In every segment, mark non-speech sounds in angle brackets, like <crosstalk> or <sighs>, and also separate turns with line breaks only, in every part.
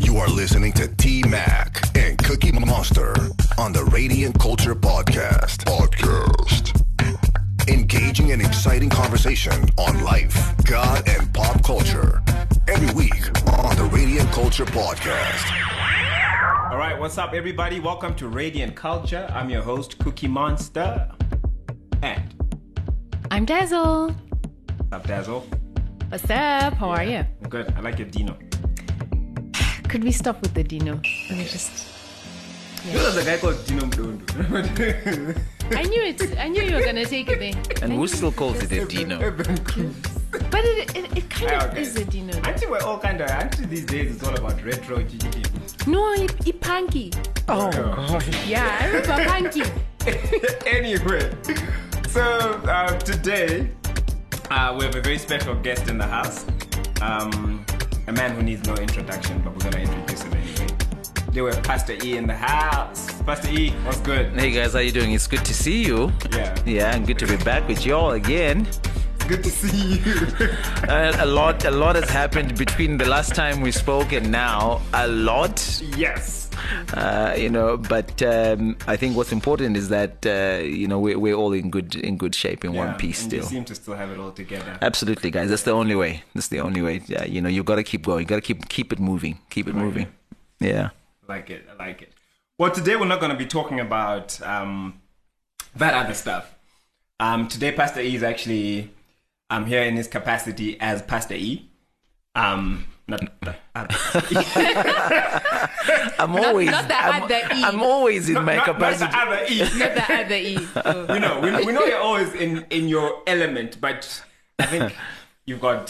You are listening to T Mac and Cookie Monster on the Radiant Culture Podcast. Podcast. Engaging and exciting conversation on life, God, and pop culture. Every week on the Radiant Culture Podcast.
All right, what's up, everybody? Welcome to Radiant Culture. I'm your host, Cookie Monster. And
I'm Dazzle.
what's up, Dazzle?
What's up? How are you?
I'm good. I like your Dino.
Could we stop with the Dino? Let me just.
Who was a guy called Dino Mdondo? <laughs>
I knew it. I knew you were gonna take it there.
And who still calls it a Dino?
But it, it, it kind of
Okay.
is a Dino.
Aren't you we're all kind of, aren't these days it's all about retro GGG?
No, it, it punky.
Oh, gosh.
Yeah, I remember punky. <laughs>
anyway, so uh, today uh, we have a very special guest in the house. Um, a man who needs no introduction, but we're gonna introduce him anyway. They were Pastor E in the house. Pastor E, what's good?
Hey guys, how you doing? It's good to see you.
Yeah.
Yeah, and good to be back with y'all again.
Good to see you. <laughs>
Uh, a lot, a lot has happened between the last time we spoke and now. A lot,
yes.
uh, you know. But um, I think what's important is that uh, you know we're, we're all in good in good shape in
Yeah,
one piece still.
You seem to still have it all together.
Absolutely, guys. That's the only way. That's the only way. Yeah, you know, you've got to keep going. You got to keep keep it moving. Keep it moving. Yeah.
I like it. I like it. Well, today we're not going to be talking about um, that other stuff. Um, today, Pastor E is actually um, here in his capacity as Pastor E. Um, not the. <laughs>
I'm always
not the
I'm,
other E.
I'm always in
not,
my
not- not
capacity.
the other E.
Not the other E. <laughs> Oh.
You know, we, we know you're always in, in your element, but I think you've got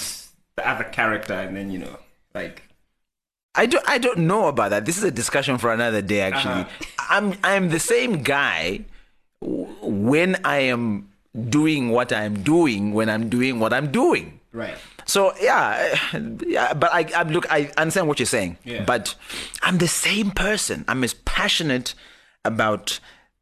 the other character, and then you know, like
I don't I don't know about that. This is a discussion for another day. Actually,
Uh-huh.
I'm I'm the same guy when I am doing what I'm doing when I'm doing what I'm doing.
right.
So yeah, eh, yeah. But I, I look, I understand what you're saying.
Yeah.
But I'm the same person. I'm as passionate about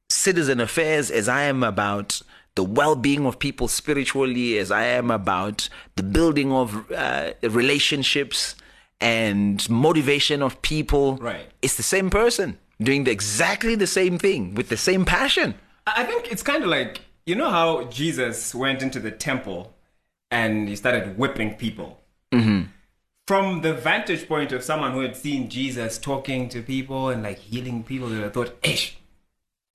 citizen affairs as I am about the well-being of people spiritually, as I am about the building of uh, relationships and motivation of people.
Right.
It's the same person doing the, exactly the same thing with the same passion.
I I think it's kind of like you know how Jesus went into the temple and he started whipping people. From the vantage point of someone who had seen Jesus talking to people and like healing people, they would have thought, "Ish,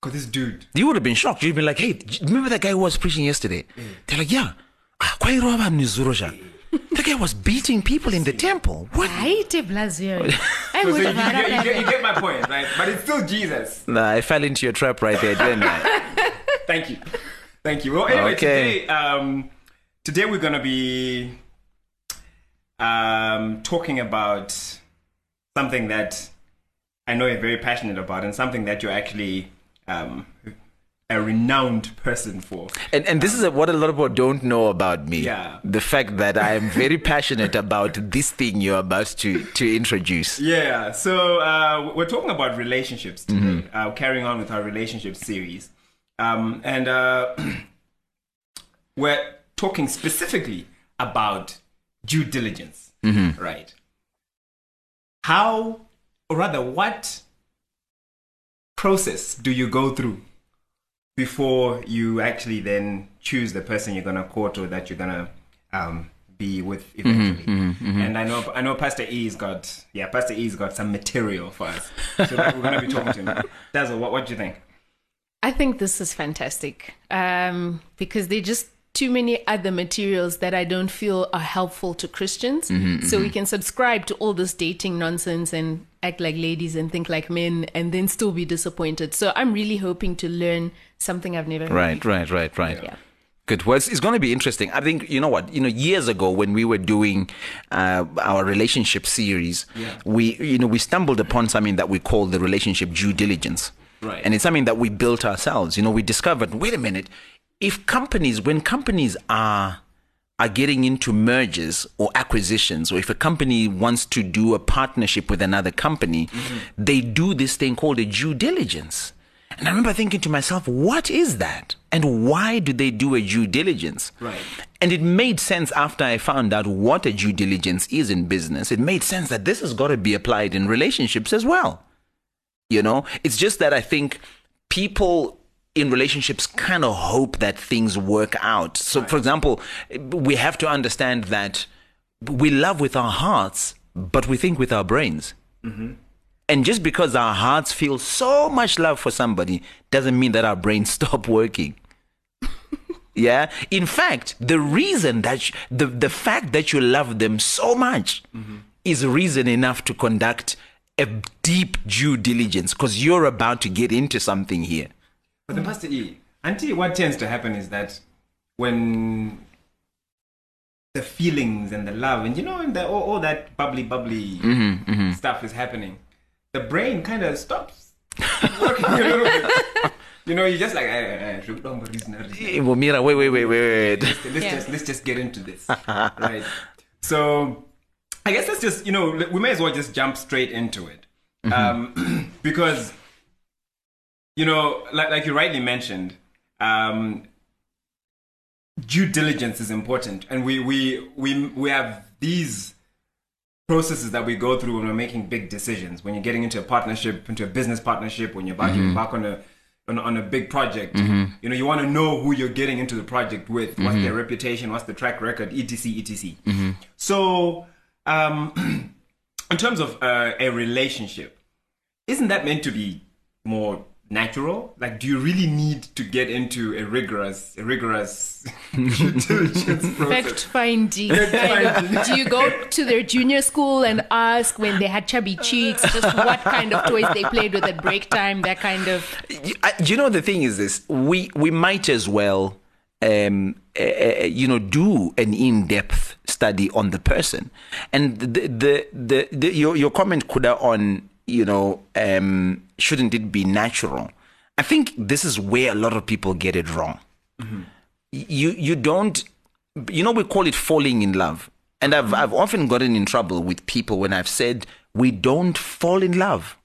cause this dude."
You would have been shocked. You'd been like, hey, remember that guy who was preaching yesterday? They're like, yeah. Ah, kwa hiyo hapa ni Zurosha. That guy was beating people in the temple. What?
I hate Blasio. I
So, so
would
you,
have
you,
had
get, you, get, you get my point, right? But it's still Jesus.
Nah, I fell into your trap right there, didn't I? <laughs>
Thank you, thank you. Well, anyway,
Okay.
today, um, today we're gonna be um, talking about something that I know you're very passionate about, and something that you're actually um, a renowned person for.
And, and this is what a lot of people don't know about me.
Yeah.
The fact that I am very passionate about this thing you're about to, to introduce.
Yeah, so uh, we're talking about relationships today, uh, carrying on with our relationship series. Um, and uh, <clears throat> we're talking specifically about due diligence, right? How, or rather, what process do you go through before you actually then choose the person you're going to court or that you're going to um, be with eventually? And I know, I know, Pastor E's got, yeah, Pastor E's got some material for us, so we're going to be talking to him. <laughs> Dazzle, what, what do you think?
I think this is fantastic um, because there are just too many other materials that I don't feel are helpful to Christians. so we can subscribe to all this dating nonsense and act like ladies and think like men and then still be disappointed. So I'm really hoping to learn something I've never heard.
Right, right, right, right.
Yeah.
Good. Well, it's, it's going to be interesting. I think you know what. You know, years ago when we were doing uh, our relationship series, we you know we stumbled upon something that we call the relationship due diligence.
Right.
And it's something that we built ourselves. You know, we discovered. Wait a minute. If companies, when companies are are getting into mergers or acquisitions, or if a company wants to do a partnership with another company, mm-hmm. they do this thing called a due diligence. And I remember thinking to myself, what is that? And why do they do a due diligence?
Right.
And it made sense after I found out what a due diligence is in business. It made sense that this has got to be applied in relationships as well. You know, it's just that I think people in relationships kind of hope that things work out. So, for example, we have to understand that we love with our hearts, but we think with our brains. Mm-hmm. And just because our hearts feel so much love for somebody doesn't mean that our brains <laughs> stop working. yeah. In fact, the reason that you, the the fact that you love them so much mm-hmm. is reason enough to conduct a deep due diligence because you're about to get into something here.
But then, Pastor E, Auntie, what tends to happen is that when the feelings and the love and you know and the, all, all that bubbly bubbly stuff is happening, the brain kind of stops working a little bit. <laughs> You know, you're just like, eh, eh, look down the reason, reason.
Eh, well, Mira, wait, wait, wait, wait, wait.
let's
Yeah.
just let's just get into this, <laughs> right? So, I guess let's just you know we may as well just jump straight into it, mm-hmm. um, <clears throat> because you know, like like you rightly mentioned, um, due diligence is important, and we we we we have these processes that we go through when we're making big decisions. When you're getting into a partnership, into a business partnership, when you're about to embark on a on, on a big project, mm-hmm. you know, you want to know who you're getting into the project with. What's their mm-hmm. reputation? What's the track record? Etc. Etc. So, um, <clears throat> in terms of uh, a relationship, isn't that meant to be more natural? Like, do you really need to get into a rigorous, a rigorous <laughs> due?
Fact finding.
finding.
Do you go to their junior school and ask when they had chubby cheeks, just what kind of toys they played with at break time, that kind of.
you, you know the thing is this we we might as well um uh, uh, you know do an in-depth study on the person. And the the, the, the your your comment kuda on you know um shouldn't it be natural? I think this is where a lot of people get it wrong. You you don't you know we call it falling in love. And i've i've often gotten in trouble with people when i've said we don't fall in love.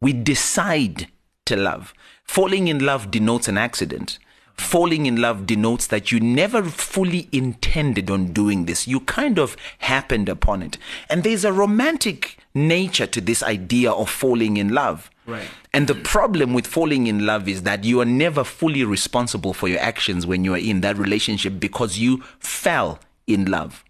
We decide to love. Falling in love denotes an accident falling in love denotes that you never fully intended on doing this you kind of happened upon it and there's a romantic nature to this idea of falling in love
Right.
and the problem with falling in love is that you are never fully responsible for your actions when you are in that relationship because you fell in love.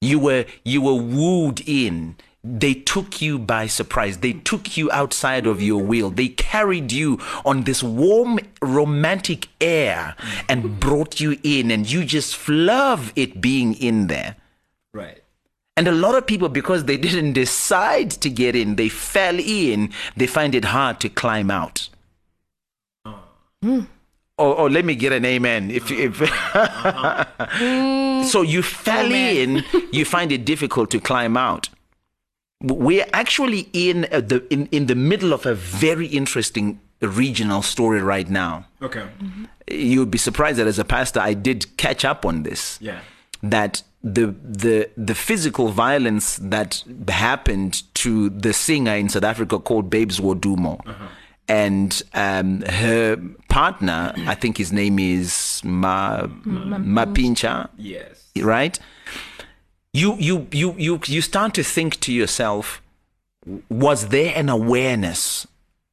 You were you were wooed in. They took you by surprise. They took you outside of your will. They carried you on this warm romantic air and brought you in and you just love it being in there.
Right.
And a lot of people, because they didn't decide to get in, they fell in, they find it hard to climb out. Or, or let me get an amen. If, if uh-huh. <laughs> so, you fell
Amen.
in, you find it difficult to climb out. We're actually in uh, the in, in the middle of a very interesting regional story right now.
Okay.
You'd be surprised that as a pastor, I did catch up on this
Yeah.
that the the the physical violence that happened to the singer in South Africa called Babes Wodumo. And um, her partner, I think his name is Ma Mampintsha,
Yes.
right? You you you you you start to think to yourself, was there an awareness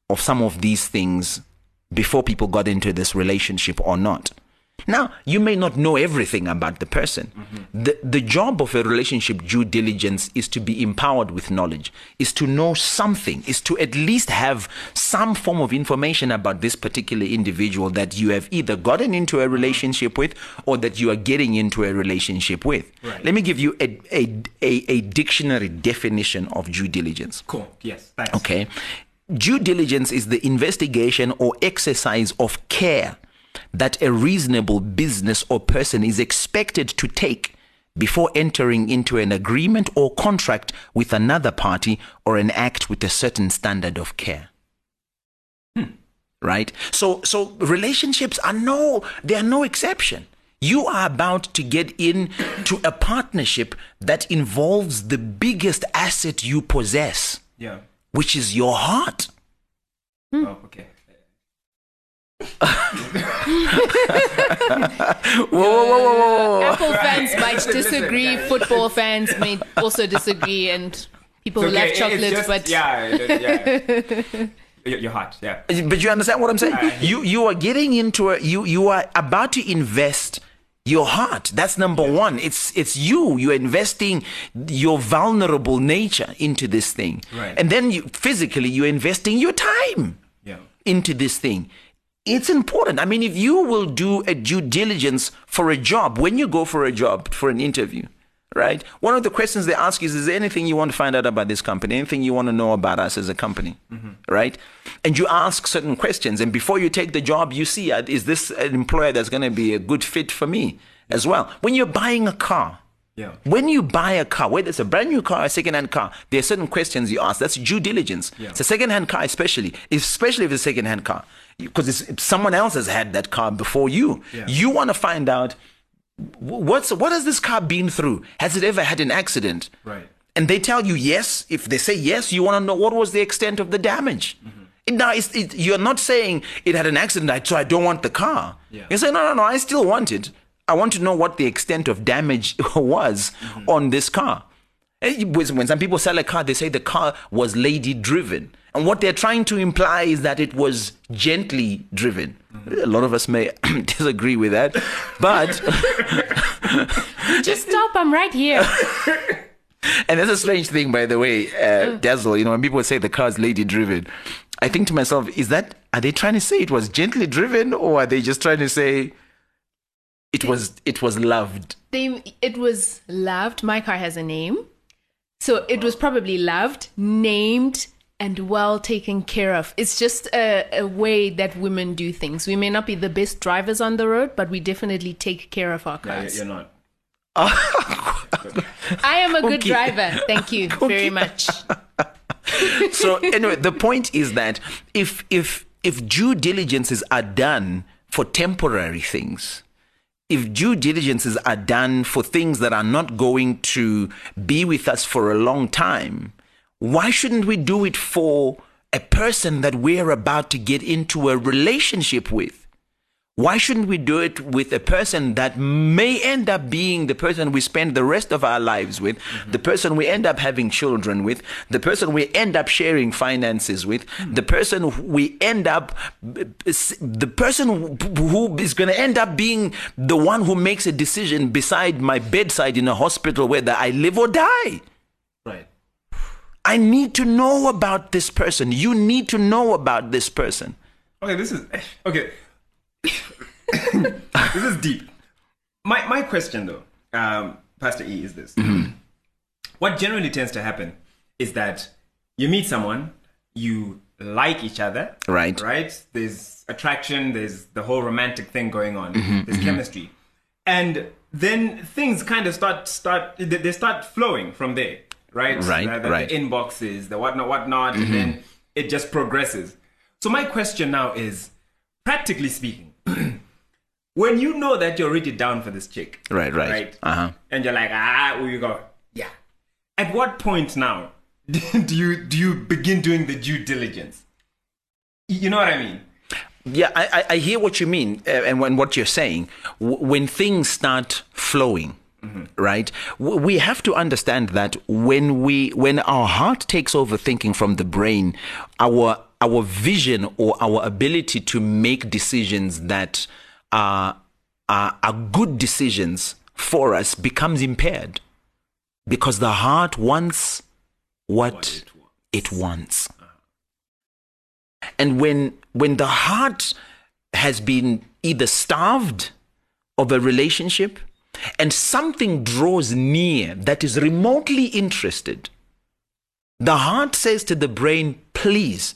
of some of these things before people got into this relationship or not? Now, you may not know everything about the person. Mm-hmm. The, the job of a relationship due diligence is to be empowered with knowledge, is to know something, is to at least have some form of information about this particular individual that you have either gotten into a relationship with or that you are getting into a relationship with.
Right.
Let me give you a, a, a, a dictionary definition of due diligence.
Cool. Yes. Thanks.
Okay. Due diligence is the investigation or exercise of care that a reasonable business or person is expected to take before entering into an agreement or contract with another party or an act with a certain standard of care. Hmm. Right? So so relationships are no they are no exception. You are about to get in to a partnership that involves the biggest asset you possess
Yeah.
which is your heart.
Oh, okay.
Whoa, whoa, whoa, whoa, whoa, whoa.
Apple fans <laughs> might
Listen, listen,
disagree. Football fans may also disagree, and people who
Okay,
love chocolate.
just-
but
yeah, yeah. <laughs> You're you're yeah.
But you understand what I'm saying? You you are getting into a you you are about to invest your heart. That's number one. It's it's you. You're investing your vulnerable nature into this thing,
Right.
and then you, physically you're investing your time
Yeah.
into this thing. It's important. I mean, if you will do a due diligence for a job, when you go for a job, for an interview, right? One of the questions they ask is, is there anything you want to find out about this company? Anything you want to know about us as a company, right? And you ask certain questions. And before you take the job, you see, uh, is this an employer that's going to be a good fit for me as well? When you're buying a car,
Yeah.
when you buy a car, whether it's a brand new car or a second-hand car, there are certain questions you ask. That's due diligence.
Yeah.
It's a second-hand car, especially, especially if it's a second-hand car, because someone else has had that car before you.
Yeah.
You want to find out what's what has this car been through? Has it ever had an accident?
Right.
And they tell you yes. If they say yes, you want to know what was the extent of the damage.
Mm-hmm.
Now, it's, it, you're not saying it had an accident, so I don't want the car.
Yeah.
You say, no, no, no, I still want it. I want to know what the extent of damage <laughs> was
Mm-hmm.
on this car. When when some people sell a car, they say the car was lady driven. And what they're trying to imply is that it was gently driven.
Mm-hmm.
A lot of us may <coughs> disagree with that. But, <laughs>
just stop. I'm right here. <laughs>
and that's a strange thing, by the way, uh, Dazzle, you know, when people say the car is lady driven, I think to myself, is that, are they trying to say it was gently driven or are they just trying to say it was, it was loved?
they, it was loved. My car has a name. So it was probably loved, named, and well taken care of. It's just a, a way that women do things. We may not be the best drivers on the road, but we definitely take care of our
Yeah,
cars.
you're not.
I am a good
Okay.
driver. Thank you <laughs> very much. <laughs>
so anyway, the point is that if if if due diligences are done for temporary things, if due diligences are done for things that are not going to be with us for a long time, why shouldn't we do it for a person that we're about to get into a relationship with? Why shouldn't we do it with a person that may end up being the person we spend the rest of our lives with, mm-hmm. the person we end up having children with, the person we end up sharing finances with, mm. the person we end up, the person who who is going to end up being the one who makes a decision beside my bedside in a hospital whether I live or die?
Right.
I need to know about this person. You need to know about this person.
Okay, this is okay. <coughs> this is deep. My my question though, um, Pastor E, is this: mm-hmm. What generally tends to happen is that you meet someone, you like each other,
Right.
Right. There's attraction. There's the whole romantic thing going on. Mm-hmm, there's mm-hmm. chemistry, and then things kind of start start they they start flowing from there, right?
Right,
The, the-
right.
the inboxes, the whatnot, whatnot, and then it just progresses. So my question now is, practically speaking, <clears throat> when you know that you're already down for this chick,
Right, right.
right,
Uh-huh.
and you're like, ah, where you go? Yeah. At what point now <laughs> do you do you begin doing the due diligence? You know what I mean?
Yeah, I, I, hear what you mean uh, and when, what you're saying. When things start flowing, right? We have to understand that when we when our heart takes over thinking from the brain, our our vision or our ability to make decisions that are are, are good decisions for us becomes impaired because the heart wants what, it wants. And when when the heart has been either starved of a relationship and something draws near that is remotely interested, the heart says to the brain, please,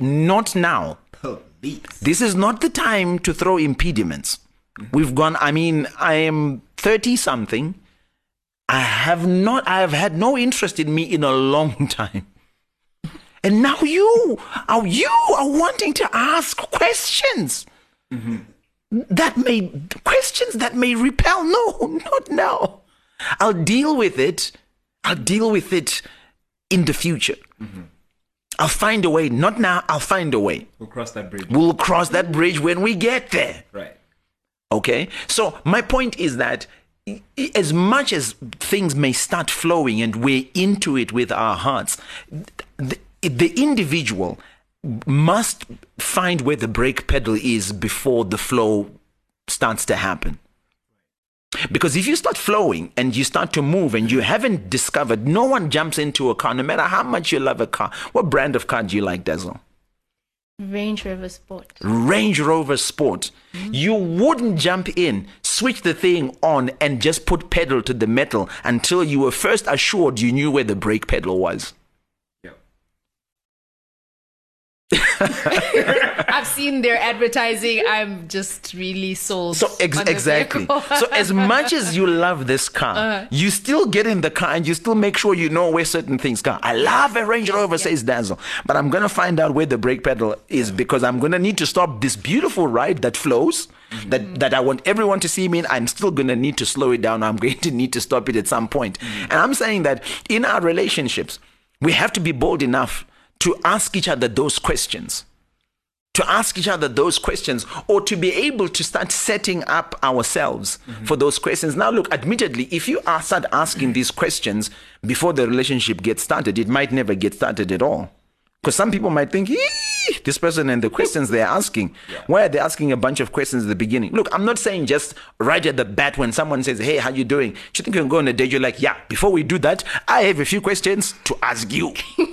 not now.
Police.
This is not the time to throw impediments. We've gone, I mean, I am 30 something. I have not, I have had no interest in me in a long <laughs> time. And now you are, you are wanting to ask questions that may, questions that may repel. No, <laughs> not now. I'll deal with it. I'll deal with it in the future. Mm-hmm. I'll find a way. Not now, I'll find a way.
We'll cross that bridge.
We'll cross that bridge when we get there.
Right.
Okay? So, my point is that as much as things may start flowing and we're into it with our hearts, the, the individual must find where the brake pedal is before the flow starts to happen. Because if you start flowing and you start to move and you haven't discovered, no one jumps into a car, no matter how much you love a car. What brand of car do you like, Dazzle?
Range Rover Sport.
Range Rover Sport. Mm-hmm. You wouldn't jump in, switch the thing on, and just put pedal to the metal until you were first assured you knew where the brake pedal was.
Yeah. <laughs>
I've seen their advertising. I'm just really sold.
So ex- exactly. so as <laughs> much as you love this car, uh-huh. you still get in the car and you still make sure you know where certain things go. I love a Range Rover, says Dazzle, but I'm gonna find out where the brake pedal is because I'm gonna need to stop this beautiful ride that flows. Mm-hmm. That, that I want everyone to see me in, I'm still gonna need to slow it down. I'm <laughs> going to need to stop it at some point. Mm-hmm. And I'm saying that in our relationships, we have to be bold enough to ask each other those questions to ask each other those questions or to be able to start setting up ourselves mm-hmm. for those questions. Now, look, admittedly, if you are, start asking these questions before the relationship gets started, it might never get started at all. Because some people might think, "Eee, this person and the questions they're asking, why are they asking a bunch of questions at the beginning? Look, I'm not saying just right at the bat when someone says, hey, how you doing? Do you think you can go on a date? You're like, yeah, before we do that, I have a few questions to ask you. <laughs>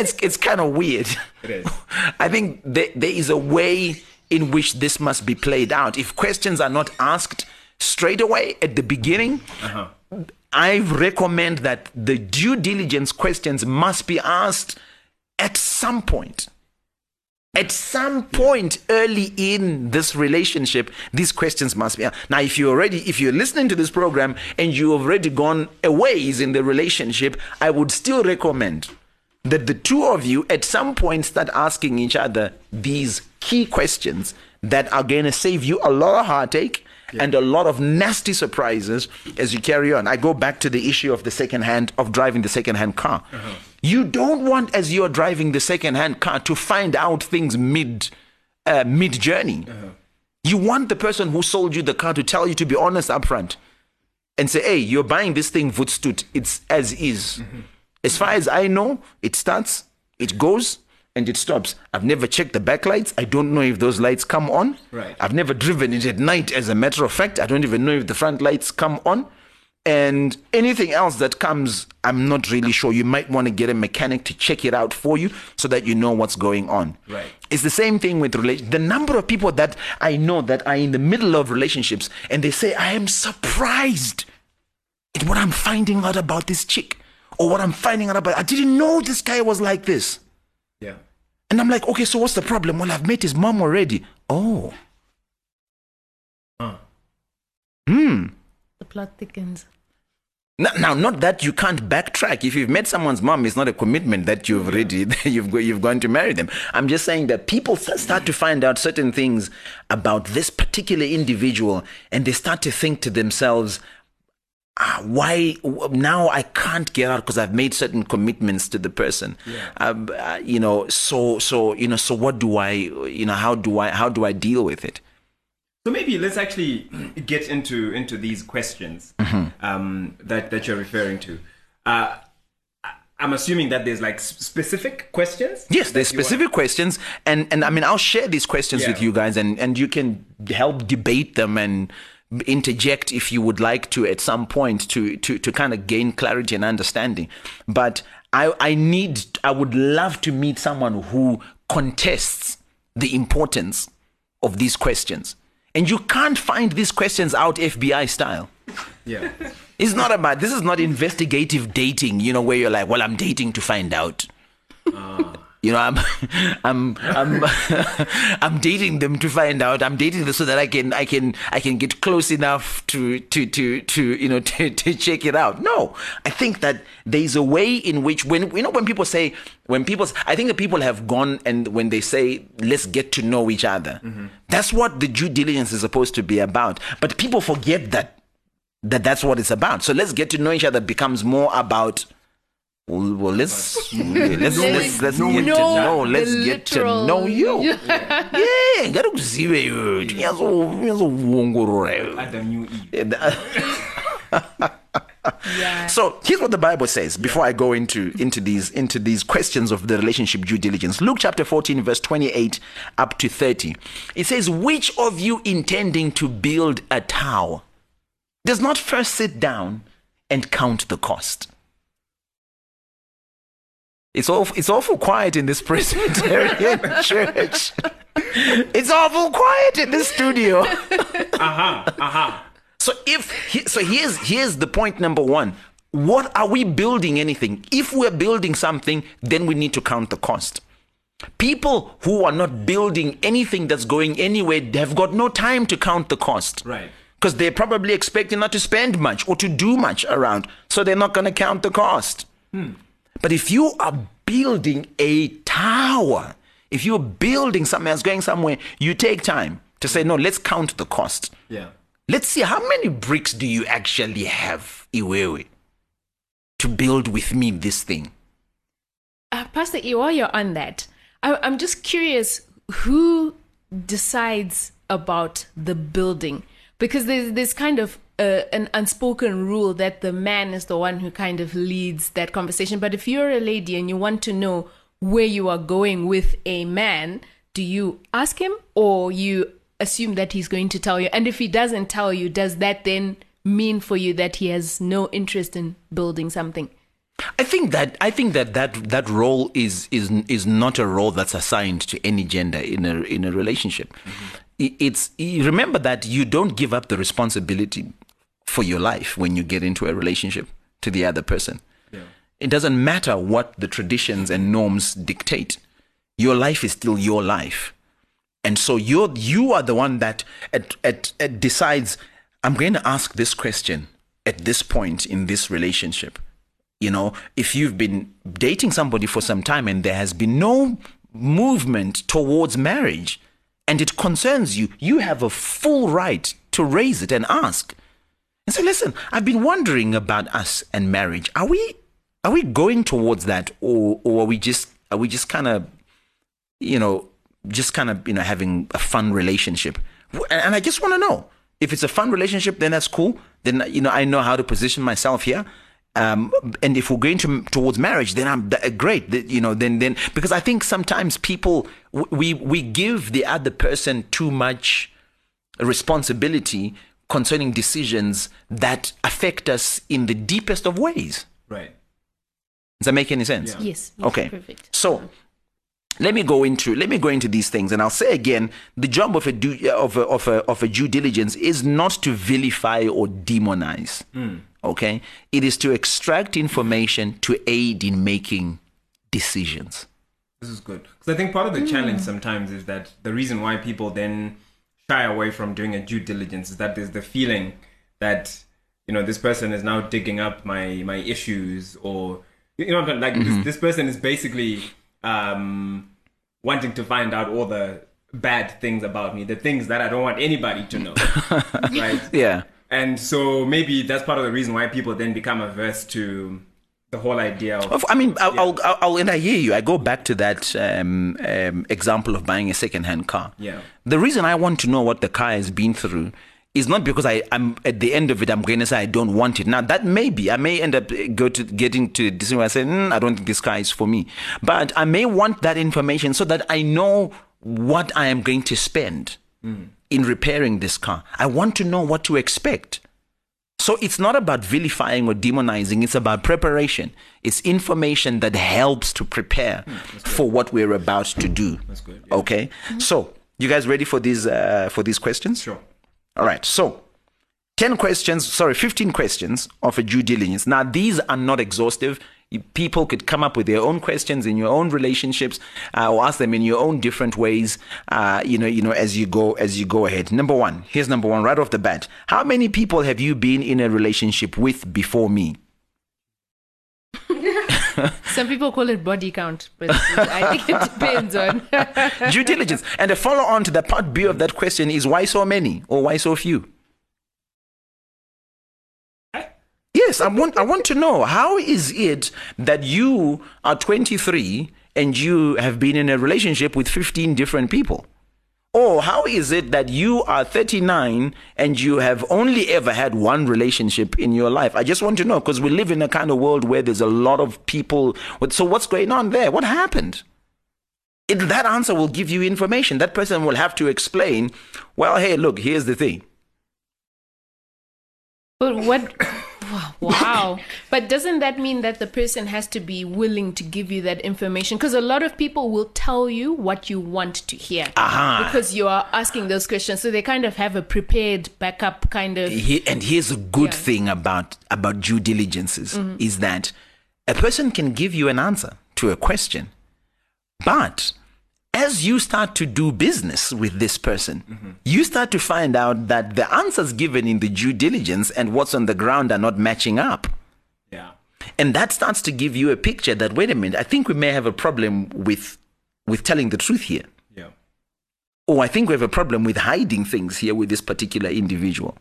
it's it's kind of weird.
It is. <laughs>
I think there, there is a way in which this must be played out. If questions are not asked straight away at the beginning, uh-huh. I recommend that the due diligence questions must be asked at some point. At some point early in this relationship, these questions must be asked. Now, if you already, if you're listening to this program and you've already gone a ways in the relationship, I would still recommend that the two of you at some point start asking each other these key questions that are going to save you a lot of heartache and a lot of nasty surprises as you carry on. I go back to the issue of the second hand of driving the second hand car. Uh-huh. You don't want as you're driving the second hand car to find out things mid uh, mid journey. Uh-huh. You want the person who sold you the car to tell you to be honest upfront and say, hey, you're buying this thing Voetstoots. It's as is. Mm-hmm. As far as I know, it starts, it goes, and it stops. I've never checked the backlights. I don't know if those lights come on.
Right.
I've never driven it at night, as a matter of fact. I don't even know if the front lights come on. And anything else that comes, I'm not really sure. You might want to get a mechanic to check it out for you so that you know what's going on.
Right.
It's the same thing with relation. The number of people that I know that are in the middle of relationships and they say, I am surprised at what I'm finding out about this chick or what I'm finding out about. I didn't know this guy was like this.
Yeah.
And I'm like, okay, so what's the problem? Well, I've met his mom already. Oh, hmm,
the plot thickens.
now, now, not that you can't backtrack. If you've met someone's mom, it's not a commitment that you've already <laughs> you've go- you've gone to marry them. I'm just saying that people start to find out certain things about this particular individual, and they start to think to themselves, ah, why now I can't get out because I've made certain commitments to the person. Um, uh, you know, so so you know, so what do I you know how do I how do I deal with it?
So maybe let's actually get into into these questions
Mm-hmm.
um, that that you're referring to. Uh, I'm assuming that there's like specific questions.
Yes, there's
that you want-
specific questions, and and I mean I'll share these questions with you guys, and and you can help debate them and interject if you would like to at some point to to to kind of gain clarity and understanding. But I I need I would love to meet someone who contests the importance of these questions, and you can't find these questions out FBI style.
Yeah.
It's not about this is not investigative dating, you know, where you're like, well, I'm dating to find out. Ah. You know, I'm <laughs> I'm I'm <laughs> I'm dating them to find out. I'm dating them so that I can I can I can get close enough to to to to you know <laughs> to, to check it out. No. I think that there's a way in which when you know when people say when people I think that people have gone and when they say let's get to know each other. Mm-hmm. That's what the due diligence is supposed to be about. But people forget that that that's what it's about. So let's get to know each other becomes more about Well, well let's let's let's let's get to know. Let's get to know you. Yeah, ngari kuzive iwe. Nyazo nyazo uongorora iwe.
Adam knew Eve.
Yeah, that- uh,
Yeah. <laughs>
So here's what the Bible says before I go into into these into these questions of the relationship due diligence. Luke chapter 14, verse 28 up to 30. It says, Which of you intending to build a tower does not first sit down and count the cost? It's awful, it's awful quiet in this Presbyterian <laughs> church. It's awful quiet in this studio.
Uh-huh, uh-huh.
So if so, here's here's the point number one. What are we building anything? If we're building something, then we need to count the cost. People who are not building anything that's going anywhere have got no time to count the cost.
Right.
Because they're probably expecting not to spend much or to do much around. So they're not going to count the cost. But if you are building a tower, if you're building something that's going somewhere, you take time to say, no, let's count the cost.
Yeah.
Let's see how many bricks do you actually have, Iwewe, to build with me this thing?
Uh, Pastor E, while you're on that, I, I'm just curious who decides about the building because there's there's kind of uh, an unspoken rule that the man is the one who kind of leads that conversation. But if you're a lady and you want to know where you are going with a man, do you ask him or you assume that he's going to tell you? And if he doesn't tell you, does that then mean for you that he has no interest in building something?
I think that I think that that that role is is is not a role that's assigned to any gender in a in a relationship. I- It's remember that you don't give up the responsibility for your life when you get into a relationship to the other person. It doesn't matter what the traditions and norms dictate. Your life is still your life. And so you're you are the one that at, at, at decides I'm going to ask this question at this point in this relationship. You know, if you've been dating somebody for some time and there has been no movement towards marriage and it concerns you, you have a full right to raise it and ask. And say, listen, I've been wondering about us and marriage. Are we are we going towards that or or are we just are we just kind of you know, just kind of, you know, having a fun relationship. And I just want to know if it's a fun relationship, then that's cool. Then, you know, I know how to position myself here. Um, and if we're going to, towards marriage, then I'm th- great. Th- You know, then, then, because I think sometimes people, we, we give the other person too much responsibility concerning decisions that affect us in the deepest of ways.
Right.
Does that make any sense?
Yeah.
Yes. yes,
Okay.
Perfect.
So let me go into let me go into these things, and I'll say again: the job of a due, of a, of a of a due diligence is not to vilify or demonize. Hmm. Okay, it is to extract information to aid in making decisions.
This is good. Because I think part of the mm. challenge sometimes is that the reason why people then shy away from doing a due diligence is that there's the feeling that, you know, this person is now digging up my, my issues or, you know, like this, this person is basically um, wanting to find out all the bad things about me, the things that I don't want anybody to know. <laughs> right?
Yeah.
And so maybe that's part of the reason why people then become averse to the whole idea of
I mean, I'll, I'll, I'll, I'll- and I hear you. I go back to that um, um, example of buying a second-hand car.
Yeah.
The reason I want to know what the car has been through is not because I, I'm at the end of it. I'm going to say I don't want it. Now that may be. I may end up uh, go to getting to a decision where I say mm, I don't think this car is for me. But I may want that information so that I know what I am going to spend in repairing this car. I want to know what to expect. So it's not about vilifying or demonizing, it's about preparation. It's information that helps to prepare for what we're about to do.
That's good, yeah.
Okay? So, you guys ready for these uh, for these questions?
Sure.
All right. So, 10 questions, sorry, 15 questions of a due diligence. Now, these are not exhaustive. You- People could come up with their own questions in your own relationships, uh, or ask them in your own different ways. Uh, you know, you know, as you go, as you go ahead. Number one, here's number one right off the bat. How many people have you been in a relationship with before me? <laughs>
Some people call it body count, but I think it depends on. <laughs>
due diligence. And the follow on to the part B of that question is why so many or why so few? Yes. I want I want to know how is it that you are 23 and you have been in a relationship with 15 different people? Or how is it that you are 39 and you have only ever had one relationship in your life? I just want to know because we live in a kind of world where there's a lot of people. So what's going on there? What happened? It, that answer will give you information. That person will have to explain, well, hey, look, here's the thing.
But what? <sighs> Wow. But doesn't that mean that the person has to be willing to give you that information? Because a lot of people will tell you what you want to hear
Aha.
because you are asking those questions. So they kind of have a prepared backup kind of.
He, and here's a good
Yeah. Mm-hmm.
thing about about due diligences is that a person can give you an answer to a question, but as you start to do business with this person,
Mm-hmm.
you start to find out that the answers given in the due diligence and what's on the ground are not matching up.
Yeah.
And that starts to give you a picture that wait a minute, I think we may have a problem with with telling the truth here.
Yeah.
Or I think we have a problem with hiding things here with this particular individual.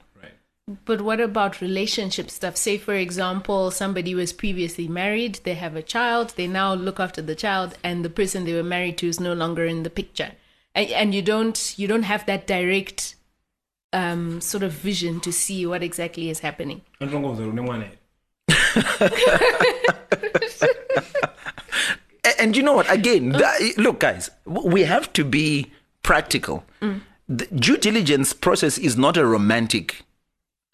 Right.
But what about relationship stuff? Say, for example, somebody was previously married, they have a child, they now look after the child, and the person they were married to is no longer in the picture, and, and you don't you don't have that direct um, sort of vision to see what exactly is happening. <laughs>
Ndongozo unemwane. <laughs>
A- And you know what? Again, that- look, guys, we have to be practical. The due diligence process is not a romantic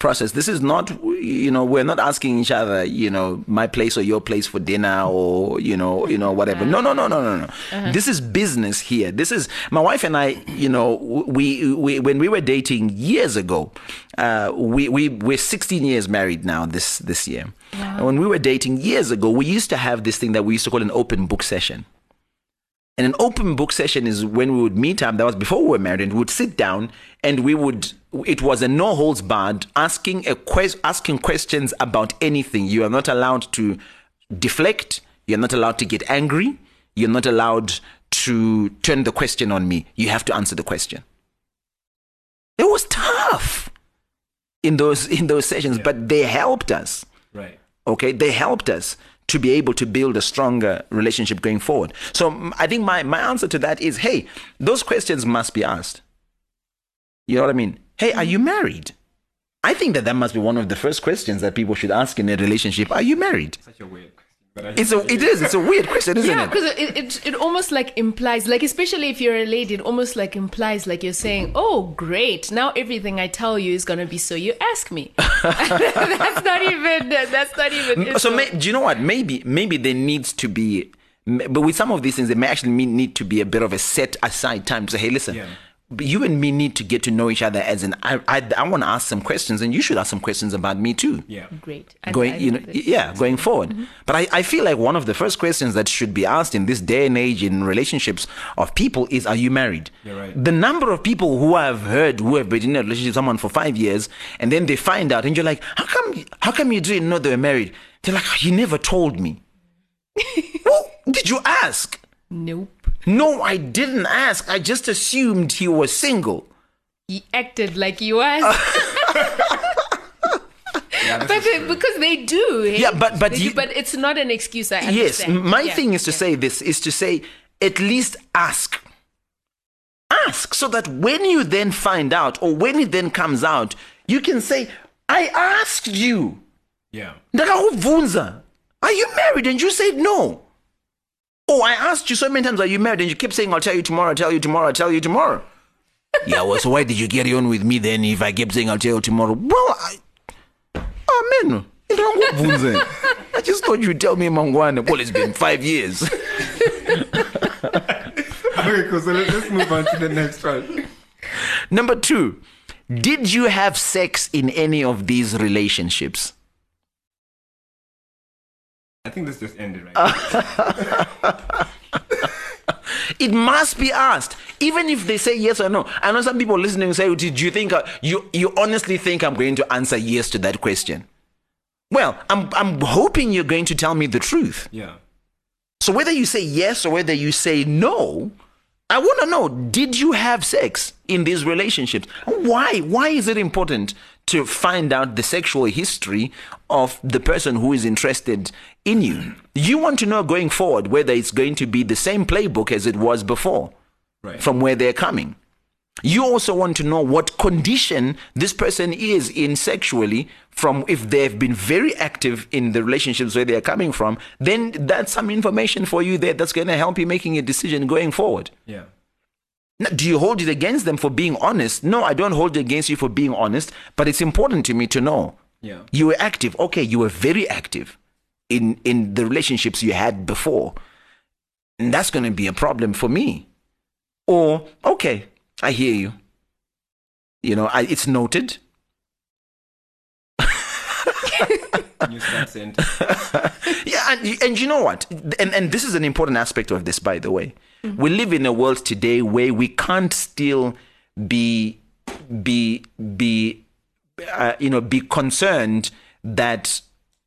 process. This is not, you know, we're not asking each other, you know, my place or your place for dinner or, you know, you know, whatever. No, no, no, no, no, no. This is business here. This is my wife and I, you know, we, we when we were dating years ago, uh, we, we, we're 16 years married now this, this year. And when we were dating years ago, we used to have this thing that we used to call an open book session. And an open book session is when we would meet up. That was before we were married, and we would sit down and we would. It was a no holds barred, asking a quest, asking questions about anything. You are not allowed to deflect. You're not allowed to get angry. You're not allowed to turn the question on me. You have to answer the question. It was tough in those in those sessions, but they helped us
Right.
okay they helped us to be able to build a stronger relationship going forward. So i think my, my answer to that is hey those questions must be asked. You know what i mean? Hey are you married? I think that that must be one of the first questions that people should ask in a relationship. Are you married?
Such a weird
it's a it is it's a weird question isn't
Yeah,
it
because it, it it almost like implies, like especially if you're a lady, it almost like implies like you're saying, mm-hmm. "Oh, great! Now everything I tell you is gonna be so you ask me." <laughs> that's not even. That's not even.
so may, do you know what maybe maybe there needs to be but with some of these things there may actually mean- need to be a bit of a set aside time to say hey listen
Yeah.
But you and me need to get to know each other as an i i, I want to ask some questions and you should ask some questions about me too.
Yeah.
great. I-
going
I
you know
love
yeah going forward. Mm-hmm. But I, I feel like one of the first questions that should be asked in this day and age in relationships of people is are you married?
You're right.
the number of people who I've heard who have been in a relationship with someone for five years and then they find out and you're like how come how come you didn't know they were married? They're like you never told me. <laughs> Well did you ask?
Nope.
No I didn't ask I just assumed he was single
He acted like he was, <laughs>
Yeah,
but
is
they-
true.
because they do. eh?
Yeah, but- but
They do, but it's not an excuse. I understand.
Yes, my
Yeah,
thing is to
yeah.
say this is to say at least ask. Ask so that when you then find out or when it then comes out, you can say, I asked you.
Yeah.
Ndakakubvunza, Are you married? And you said no. Oh, I asked you so many times, Are you married? And you kept saying, I'll tell you tomorrow, I'll tell you tomorrow, I'll tell you tomorrow. yeah, well, so why did you carry on with me then if I kept saying, I'll tell you tomorrow? Well, I. Amen. I just thought you'd tell me Mangwana. Well, it's been five years. <laughs>
Okay, cool. So let's, let's move on to the next one.
Number two, did you have sex in any of these relationships?
I think this just ended right. <laughs>
It must be asked, even if they say yes or no. I know some people listening say, "Do you think uh, you you honestly think I'm going to answer yes to that question?" Well, I'm I'm hoping you're going to tell me the truth.
yeah.
So whether you say yes or whether you say no, I want to know, did you have sex in these relationships? Why? Why is it important to find out the sexual history of the person who is interested in you? You want to know going forward whether it's going to be the same playbook as it was before
Right.
from where they're coming. You also want to know what condition this person is in sexually from if they've been very active in the relationships where they're coming from, then that's some information for you there that's going to help you making a decision going forward.
Yeah.
Do you hold it against them for being honest? No, I don't hold it against you for being honest, but it's important to me to know.
Yeah.
You were active. Okay, you were very active in in the relationships you had before. And that's going to be a problem for me. Or, okay, I hear you. You know, I, it's noted.
Use that sentence.
Yeah, and, and you know what? And, and this is an important aspect of this, by the way. We live in a world today where we can't still be be be uh, you know be concerned that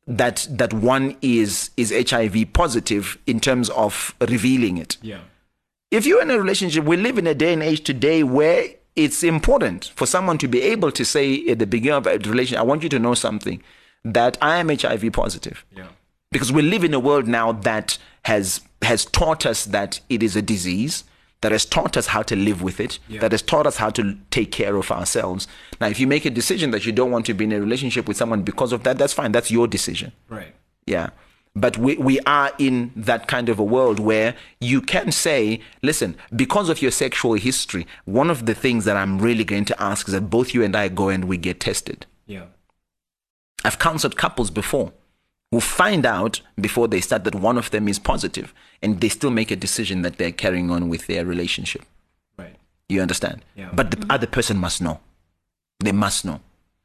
that that one is is HIV positive in terms of revealing it.
Yeah.
If you're in a relationship, we live in a day and age today where it's important for someone to be able to say at the beginning of a relationship, I want you to know something that I am HIV positive
Yeah.
because we live in a world now that has has taught us that it is a disease that has taught us how to live with it
Yeah.
that has taught us how to take care of ourselves now if you make a decision that you don't want to be in a relationship with someone because of that that's fine that's your decision
Right.
yeah but we, we are in that kind of a world where you can say, listen, because of your sexual history, one of the things that I'm really going to ask is that both you and I go and we get tested.
Yeah.
I've counseled couples before who find out before they start that one of them is positive and they still make a decision that they're carrying on with their relationship.
Right.
You understand?
Yeah.
But the other person must know. They must know.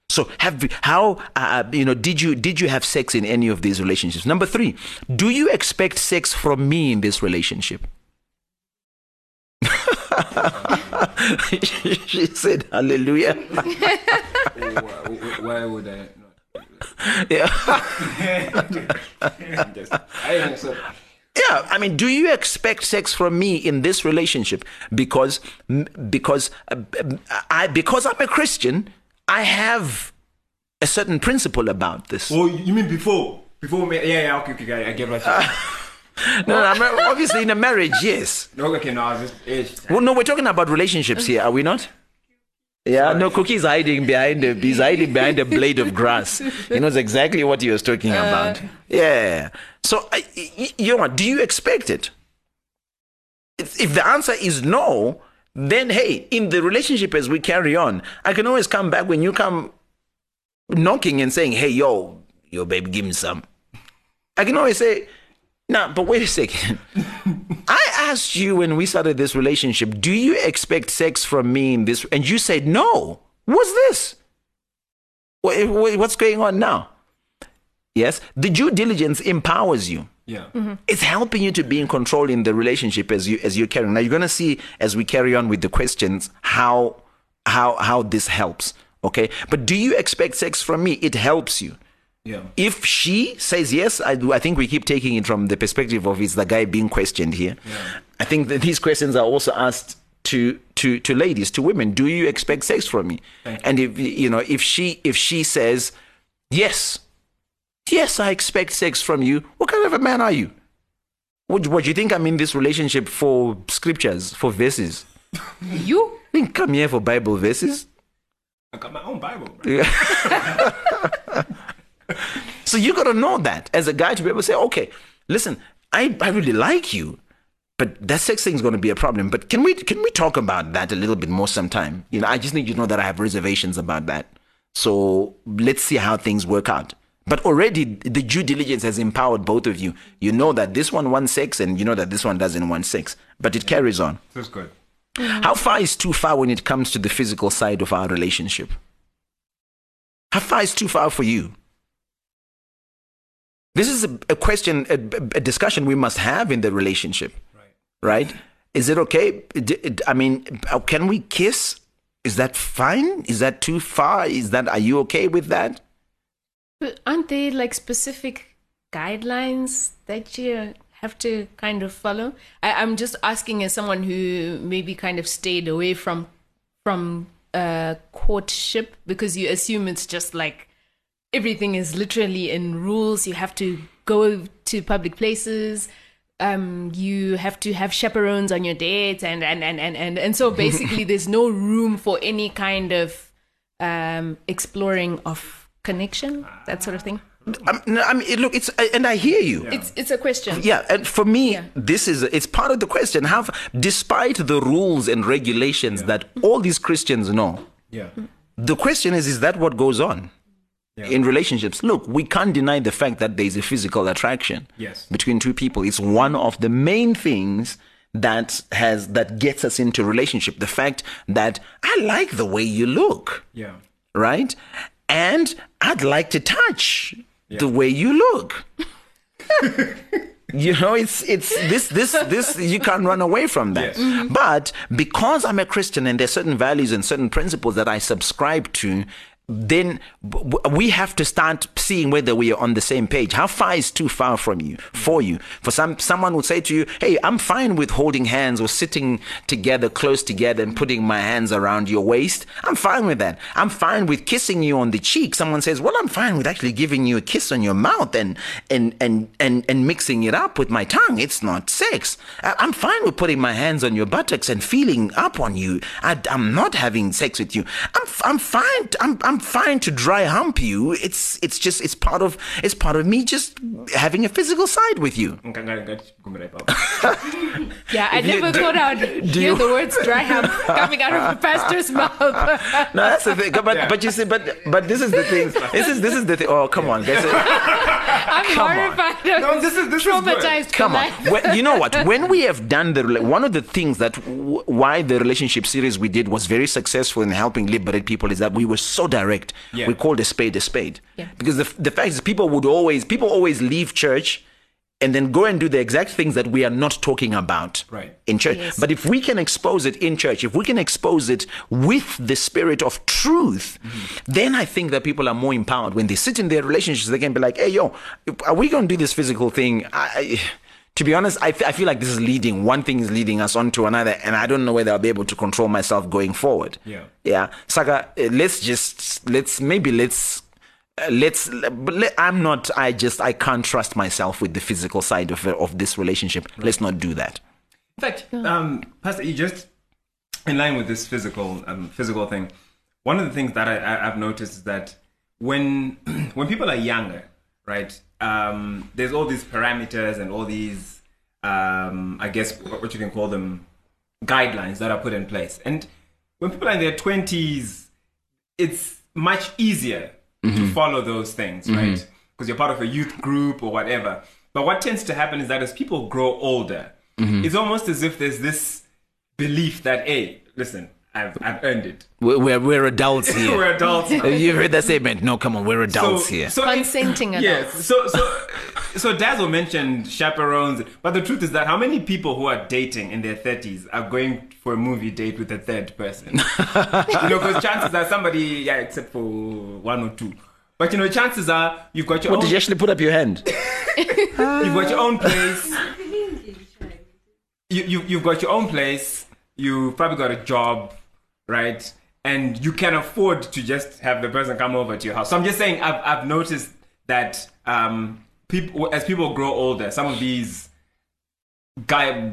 So have how uh, you know did you did you have sex in any of these relationships? Number 3, do you expect sex from me in this relationship? <laughs> she said hallelujah. <laughs>
why, why would I? <laughs>
Yeah. <laughs>
I.
Yeah, I mean, do you expect sex from me in this relationship? Because because uh, I because I'm a Christian, I have a certain principle about this.
Oh, you mean before? Before me? Yeah, yeah, okay, okay, I get what you <laughs>
No, no, I'm obviously in a marriage, yes.
No, okay, no, I was just it's,
Well, no, we're talking about relationships here, are we not? Yeah, no, Cookie's hiding behind a, he's hiding behind a blade of grass. He knows exactly what he was talking uh. about. Yeah. So, I- you know what? Do you expect it? If, if the answer is no, then hey, in the relationship as we carry on, I can always come back when you come knocking and saying, hey, yo, yo, baby, give me some. I can always say, nah, but wait a second. <laughs> I asked you when we started this relationship, do you expect sex from me in this? And you said no. What's this? Wha- eh, wha- What's going on now? Yes, the due diligence empowers you.
yeah. Mm-hmm.
It's helping you to be in control in the relationship as you as you carry. on. Now you're gonna see as we carry on with the questions how how how this helps. Okay, but do you expect sex from me? It helps you
Yeah.
if she says yes, I, do- I think we keep taking it from the perspective of it's the guy being questioned here. I think that these questions are also asked to to to ladies, to women. Do you expect sex from me? And if you know, if she if she says yes, yes, I expect sex from you. What kind of a man are you? What what do you think I'm in this relationship for scriptures, for verses? <laughs>
You?
I didn't come here for Bible verses.
I got my own Bible. Bro. <laughs> <laughs>
So you got to know that as a guy to be able to say, okay, listen, I, I really like you, but that sex thing is going to be a problem. But can we can we talk about that a little bit more sometime? You know, I just need you to know that I have reservations about that. So let's see how things work out. But already the due diligence has empowered both of you. You know that this one wants sex, and you know that this one doesn't want sex. But it carries on.
That's good. Mm-hmm.
How far is too far when it comes to the physical side of our relationship? How far is too far for you? This is a, a question, a, a discussion we must have in the relationship,
Right.
right? Is it okay? D- I mean, uh, can we kiss? Is that fine? Is that too far? Is that, are you okay with that?
But aren't there like specific guidelines that you have to kind of follow. I, I'm just asking as someone who maybe kind of stayed away from from uh, courtship because you assume it's just like everything is literally in rules. You have to go to public places. Um, you have to have chaperones on your dates, and and and and and, and so <laughs> basically, there's no room for any kind of um, exploring of connection, that sort of thing.
I mean, I mean, look, it's and I hear you.
It's it's a question.
Yeah, and for me,
Yeah.
this is it's part of the question. Have despite the rules and regulations that all these Christians know,
Yeah.
the question is: Is that what goes on in relationships? Look, we can't deny the fact that there is a physical attraction
Yes.
between two people. It's one of the main things that has that gets us into relationship. The fact that I like the way you look
Yeah.
right? And I'd like to touch the way you look. <laughs> you know, it's it's this this this you can't run away from that.
Yes.
But because I'm a Christian and there's certain values and certain principles that I subscribe to, then we have to start seeing whether we are on the same page. How far is too far from you for you? For some, someone would say to you, "Hey, I'm fine with holding hands or sitting together, close together, and putting my hands around your waist. I'm fine with that. I'm fine with kissing you on the cheek." Someone says, "Well, I'm fine with actually giving you a kiss on your mouth and and and and and mixing it up with my tongue. It's not sex. I'm fine with putting my hands on your buttocks and feeling up on you. I, am not having sex with you. I'm I'm fine. I'm I'm fine to dry hump you. It's it's just it's part of it's part of me just having a physical side with you. <laughs> <laughs>
Yeah, I
you-
never
do-
thought I'd <laughs> hear
you-
the words dry hump coming out of a pastor's mouth.
No, that's the thing. But
Yeah.
but you see, but but this is the thing. This is this is the thing. Oh, come on, guys.
I'm
Come on.
horrified.
No, this is- this is
traumatized. for
Come on.
life.
When, you know what? When we have done the one of the things that w- why the relationship series we did was very successful in helping liberate people is that we were so direct.
Yeah.
We call a spade a spade.
Yeah.
Because the, the fact is people would always people always leave church and then go and do the exact things that we are not talking about
Right.
in church.
Yes.
But if we can expose it in church, if we can expose it with the spirit of truth, mm-hmm. then I think that people are more empowered. When they sit in their relationships, they can be like, hey, yo, are we going to do this physical thing? I, to be honest, I, f- I feel like this is leading. One thing is leading us on to another, and I don't know whether I'll be able to control myself going forward.
Yeah.
Yeah. Saka, uh, let's just, let's, maybe let's, uh, let's but let, i'm not i just i can't trust myself with the physical side of of this relationship let's not do that
In fact, um, Pastor, you just in line with this physical um, physical thing. One of the things that I, I, I've noticed is that when <clears throat> when people are younger, right? Um, there's all these parameters and all these, um, I guess, what, you can call them, guidelines that are put in place. And when people are in their twenties, it's much easier to follow those things, right? Because you're part of a youth group or whatever. But what tends to happen is that as people grow older, it's almost as if there's this belief that, hey, listen, I've, I've earned it.
we're, we're, we're adults <laughs> here
We're adults. <laughs> now.
you've heard that statement no come on we're adults here
So,
Consenting <laughs> adults.
Yes. So, so, so Dazzle mentioned chaperones, but the truth is that how many people who are dating in their thirties are going for a movie date with a third person? you know, because chances are somebody, yeah, except for one or two. But you know, chances are you've got your
what
own,
did you actually put up your hand
you've got your own place. You, you you've got your own place. You've probably got a job, right? And you can afford to just have the person come over to your house. So I'm just saying, I've I've noticed that um, people as people grow older, some of these guy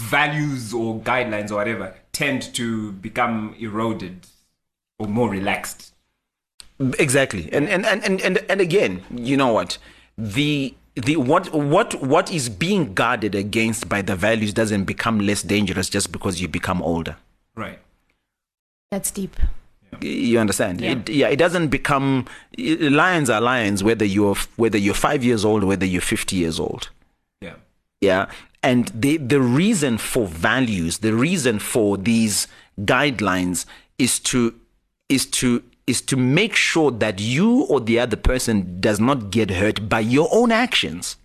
values or guidelines or whatever tend to become eroded or more relaxed.
exactly and and, and and and and again you know what the the what what what is being guarded against by the values doesn't become less dangerous just because you become older
Right.
That's deep.
you understand
Yeah.
It, yeah it doesn't become lions are lions whether you're whether you're 5 years old or whether you're 50 years old
Yeah.
yeah and the the reason for values the reason for these guidelines is to is to is to make sure that you or the other person does not get hurt by your own actions
Yeah.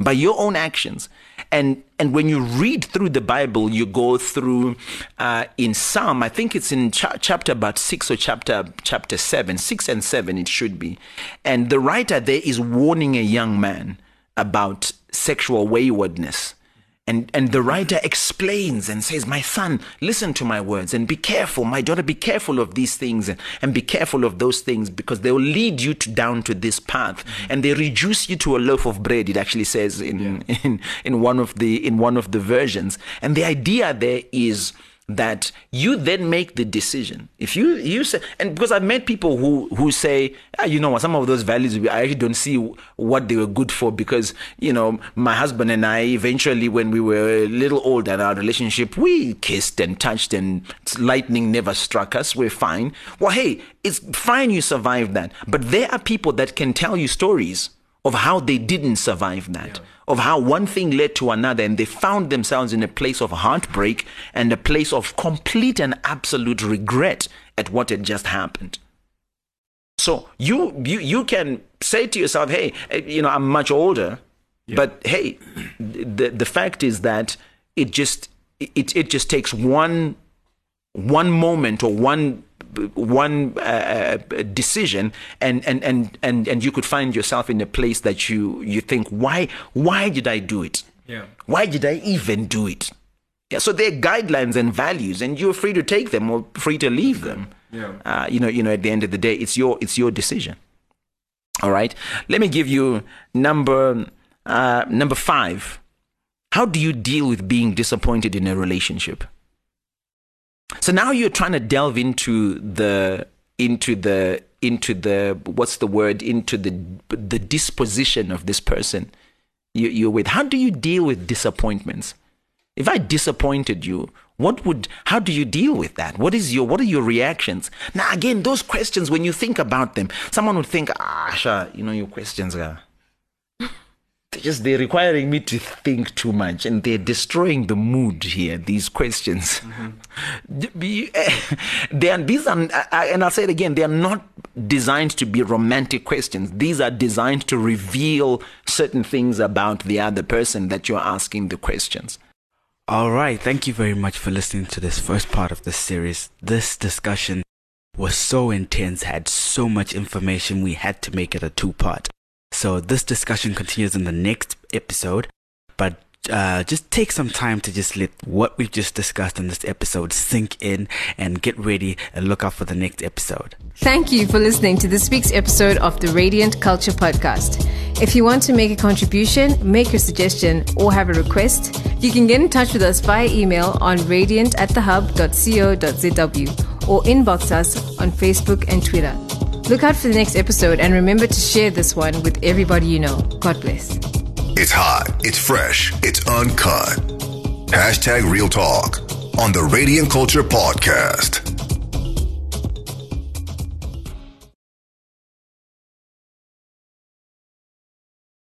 By your own actions and and when you read through the bible you go through uh, in psalm i think it's in cha- chapter about 6 or chapter chapter 7 6 and 7 it should be and the writer there is warning a young man about sexual waywardness. And, and the writer explains and says, My son, listen to my words and be careful. My daughter, be careful of these things and, and be careful of those things because they will lead you to, down to this path. Mm-hmm. And they reduce you to a loaf of bread, it actually says in, <laughs> in, in, one of the, in one of the versions. And the idea there is that you then make the decision. If you you say, and because I've met people who who say, ah, you know what, some of those values I actually don't see what they were good for because you know my husband and I eventually when we were a little older in our relationship we kissed and touched and lightning never struck us. We're fine. Well, hey, it's fine you survived that, but there are people that can tell you stories of how they didn't survive that. Yeah of how one thing led to another and they found themselves in a place of heartbreak and a place of complete and absolute regret at what had just happened. So you you you can say to yourself, "Hey, eh, you know, I'm much older, yeah. but hey, the the fact is that it just it it just takes one one moment or one one uh, uh, decision and, and, and, and, and you could find yourself in a place that you, you think, why, why did I do it?
Yeah.
Why did I even do it? Yeah, so there are guidelines and values, and you're free to take them or free to leave them.
Yeah.
Uh, you know, you know, at the end of the day, it's your it's your decision. All right. Let me give you number uh, number five. How do you deal with being disappointed in a relationship? So now you're trying to delve into the into the into the what's the word into the the disposition of this person you, you're with. How do you deal with disappointments? If I disappointed you, what would how do you deal with that? What is your what are your reactions? Now again, those questions when you think about them, someone would think, ah, sure, you know, your questions are they're just they're requiring me to think too much and they're destroying the mood here these questions. Mm-hmm. <laughs> they are, these are and i'll say it again they are not designed to be romantic questions. These are designed to reveal certain things about the other person that you're asking the questions.
All right thank you very much for listening to this first part of the series. This discussion was so intense had so much information we had to make it a two part so this discussion continues in the next episode, but uh, just take some time to just let what we've just discussed in this episode sink in and get ready and look out for the next episode.
Thank you for listening to this week's episode of the Radiant Culture Podcast. If you want to make a contribution, make a suggestion, or have a request, you can get in touch with us via email on radiant at thehub.co.zw or inbox us on Facebook and Twitter. Look out for the next episode and remember to share this one with everybody you know. God bless.
It's hot, it's fresh, it's uncut. Hashtag Real Talk on the Radiant Culture Podcast.